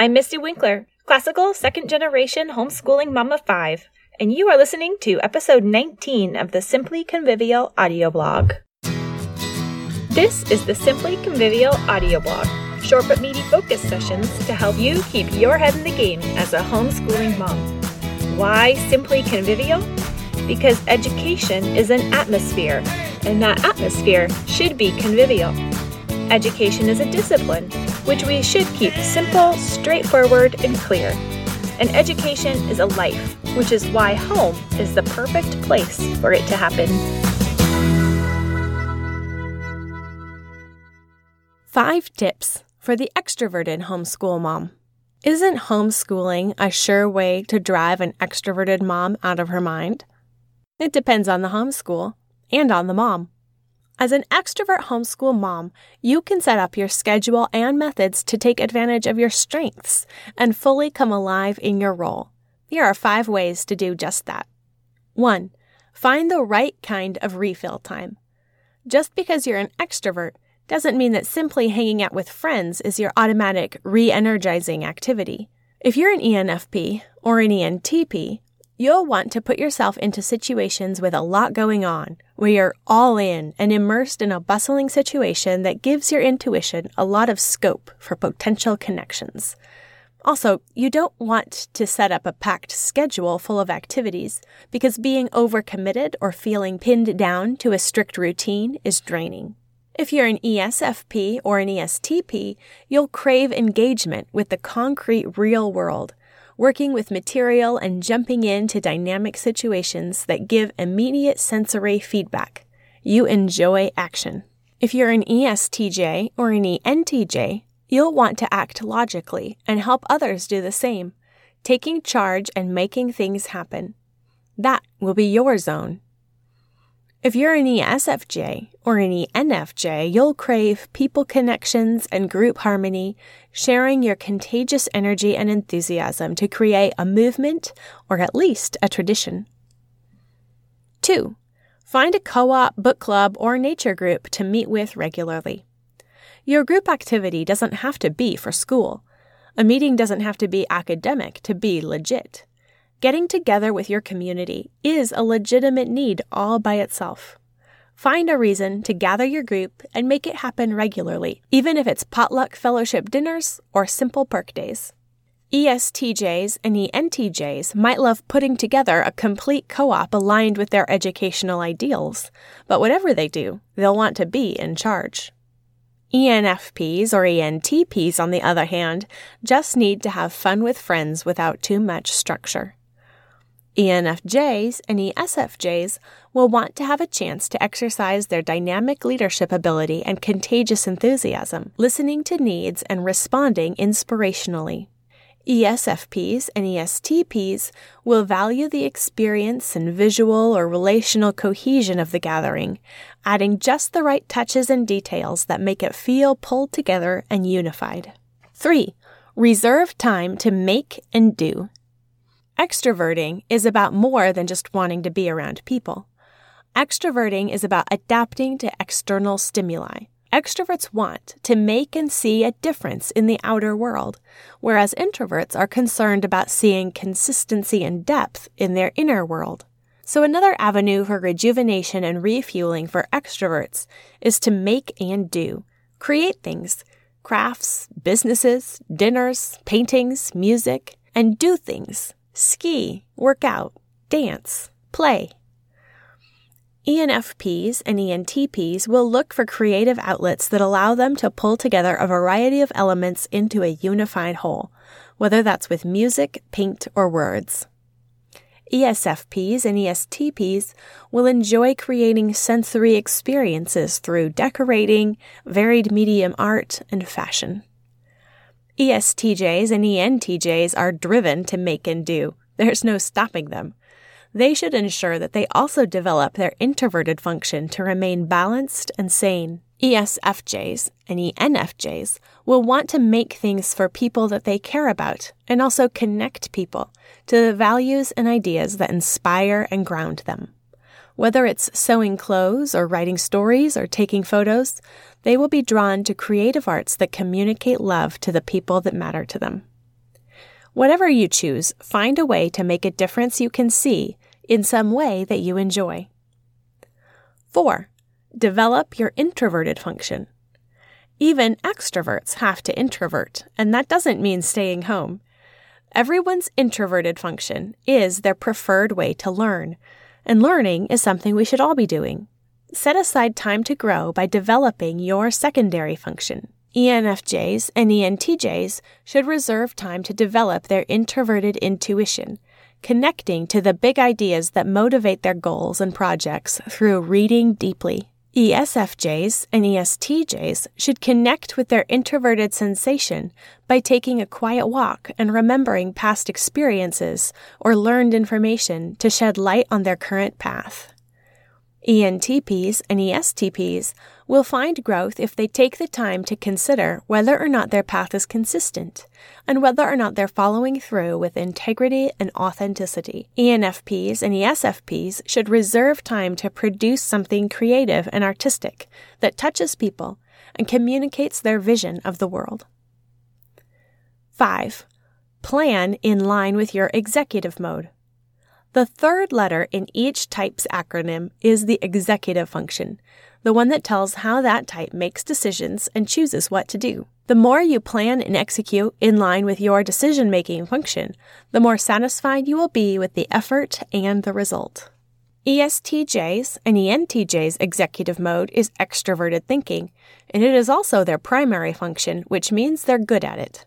I'm Mystie Winckler, classical second generation homeschooling mom of five, and you are listening to episode 19 of the Simply Convivial audio blog. This is the Simply Convivial audio blog, short but meaty focus sessions to help you keep your head in the game as a homeschooling mom. Why Simply Convivial? Because education is an atmosphere, and that atmosphere should be convivial. Education is a discipline, which we should keep simple, straightforward, and clear. And education is a life, which is why home is the perfect place for it to happen. Five tips for the extroverted homeschool mom. Isn't homeschooling a sure way to drive an extroverted mom out of her mind? It depends on the homeschool and on the mom. As an extrovert homeschool mom, you can set up your schedule and methods to take advantage of your strengths and fully come alive in your role. Here are five ways to do just that. 1. Find the right kind of refill time. Just because you're an extrovert doesn't mean that simply hanging out with friends is your automatic re energizing activity. If you're an ENFP or an ENTP, You'll want to put yourself into situations with a lot going on, where you're all in and immersed in a bustling situation that gives your intuition a lot of scope for potential connections. Also, you don't want to set up a packed schedule full of activities because being overcommitted or feeling pinned down to a strict routine is draining. If you're an ESFP or an ESTP, you'll crave engagement with the concrete real world working with material and jumping into dynamic situations that give immediate sensory feedback. You enjoy action. If you're an ESTJ or an ENTJ, you'll want to act logically and help others do the same, taking charge and making things happen. That will be your zone. If you're an ESFJ or an ENFJ, you'll crave people connections and group harmony, sharing your contagious energy and enthusiasm to create a movement or at least a tradition. 2. Find a co op, book club, or nature group to meet with regularly. Your group activity doesn't have to be for school. A meeting doesn't have to be academic to be legit. Getting together with your community is a legitimate need all by itself. Find a reason to gather your group and make it happen regularly, even if it's potluck fellowship dinners or simple perk days. ESTJs and ENTJs might love putting together a complete co op aligned with their educational ideals, but whatever they do, they'll want to be in charge. ENFPs or ENTPs, on the other hand, just need to have fun with friends without too much structure. ENFJs and ESFJs will want to have a chance to exercise their dynamic leadership ability and contagious enthusiasm, listening to needs and responding inspirationally. ESFPs and ESTPs will value the experience and visual or relational cohesion of the gathering, adding just the right touches and details that make it feel pulled together and unified. 3. Reserve time to make and do. Extroverting is about more than just wanting to be around people. Extroverting is about adapting to external stimuli. Extroverts want to make and see a difference in the outer world, whereas introverts are concerned about seeing consistency and depth in their inner world. So, another avenue for rejuvenation and refueling for extroverts is to make and do. Create things crafts, businesses, dinners, paintings, music, and do things ski, work out, dance, play. ENFPs and ENTPs will look for creative outlets that allow them to pull together a variety of elements into a unified whole, whether that's with music, paint, or words. ESFPs and ESTPs will enjoy creating sensory experiences through decorating, varied medium art, and fashion. ESTJs and ENTJs are driven to make and do. There's no stopping them. They should ensure that they also develop their introverted function to remain balanced and sane. ESFJs and ENFJs will want to make things for people that they care about and also connect people to the values and ideas that inspire and ground them. Whether it's sewing clothes or writing stories or taking photos, they will be drawn to creative arts that communicate love to the people that matter to them. Whatever you choose, find a way to make a difference you can see in some way that you enjoy. 4. Develop your introverted function. Even extroverts have to introvert, and that doesn't mean staying home. Everyone's introverted function is their preferred way to learn, and learning is something we should all be doing. Set aside time to grow by developing your secondary function. ENFJs and ENTJs should reserve time to develop their introverted intuition, connecting to the big ideas that motivate their goals and projects through reading deeply. ESFJs and ESTJs should connect with their introverted sensation by taking a quiet walk and remembering past experiences or learned information to shed light on their current path. ENTPs and ESTPs will find growth if they take the time to consider whether or not their path is consistent and whether or not they're following through with integrity and authenticity. ENFPs and ESFPs should reserve time to produce something creative and artistic that touches people and communicates their vision of the world. 5. Plan in line with your executive mode. The third letter in each type's acronym is the executive function, the one that tells how that type makes decisions and chooses what to do. The more you plan and execute in line with your decision making function, the more satisfied you will be with the effort and the result. ESTJ's and ENTJ's executive mode is extroverted thinking, and it is also their primary function, which means they're good at it.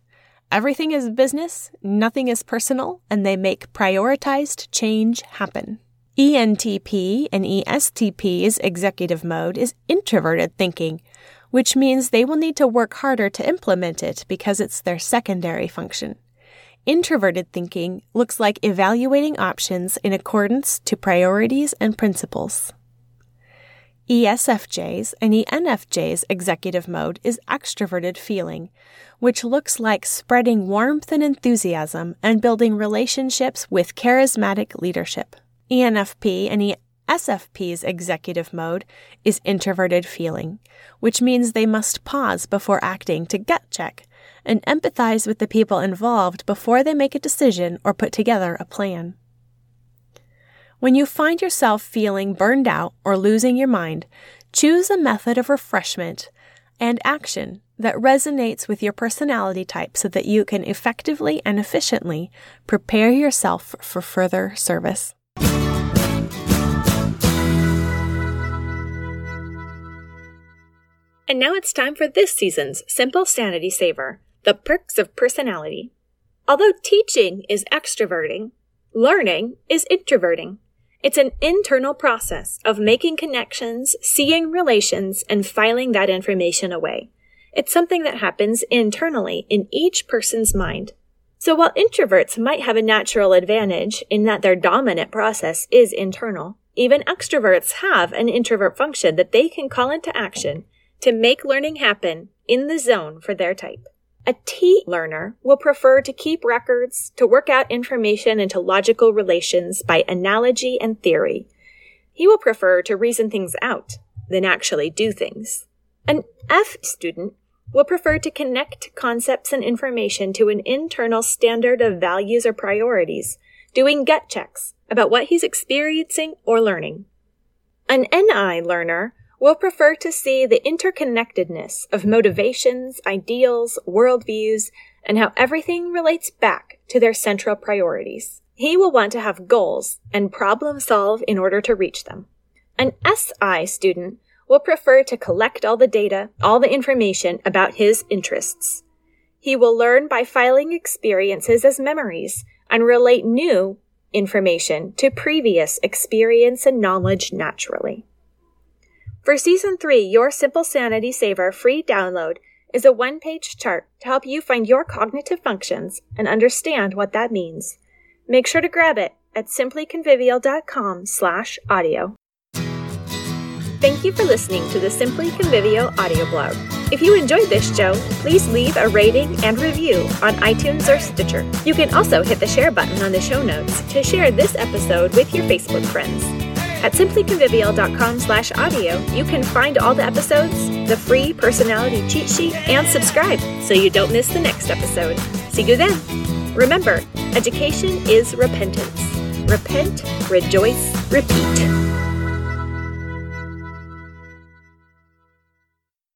Everything is business, nothing is personal, and they make prioritized change happen. ENTP and ESTP's executive mode is introverted thinking, which means they will need to work harder to implement it because it's their secondary function. Introverted thinking looks like evaluating options in accordance to priorities and principles. ESFJ's and ENFJ's executive mode is extroverted feeling, which looks like spreading warmth and enthusiasm and building relationships with charismatic leadership. ENFP and ESFP's executive mode is introverted feeling, which means they must pause before acting to gut check and empathize with the people involved before they make a decision or put together a plan. When you find yourself feeling burned out or losing your mind, choose a method of refreshment and action that resonates with your personality type so that you can effectively and efficiently prepare yourself for further service. And now it's time for this season's Simple Sanity Saver The Perks of Personality. Although teaching is extroverting, learning is introverting. It's an internal process of making connections, seeing relations, and filing that information away. It's something that happens internally in each person's mind. So while introverts might have a natural advantage in that their dominant process is internal, even extroverts have an introvert function that they can call into action to make learning happen in the zone for their type. A T learner will prefer to keep records, to work out information into logical relations by analogy and theory. He will prefer to reason things out than actually do things. An F student will prefer to connect concepts and information to an internal standard of values or priorities, doing gut checks about what he's experiencing or learning. An NI learner will prefer to see the interconnectedness of motivations, ideals, worldviews, and how everything relates back to their central priorities. He will want to have goals and problem solve in order to reach them. An SI student will prefer to collect all the data, all the information about his interests. He will learn by filing experiences as memories and relate new information to previous experience and knowledge naturally. For Season 3, your Simple Sanity Saver free download is a one page chart to help you find your cognitive functions and understand what that means. Make sure to grab it at simplyconvivial.com slash audio. Thank you for listening to the Simply Convivial audio blog. If you enjoyed this show, please leave a rating and review on iTunes or Stitcher. You can also hit the share button on the show notes to share this episode with your Facebook friends. At simplyconvivial.com slash audio, you can find all the episodes, the free personality cheat sheet, and subscribe so you don't miss the next episode. See you then! Remember, education is repentance. Repent, rejoice, repeat.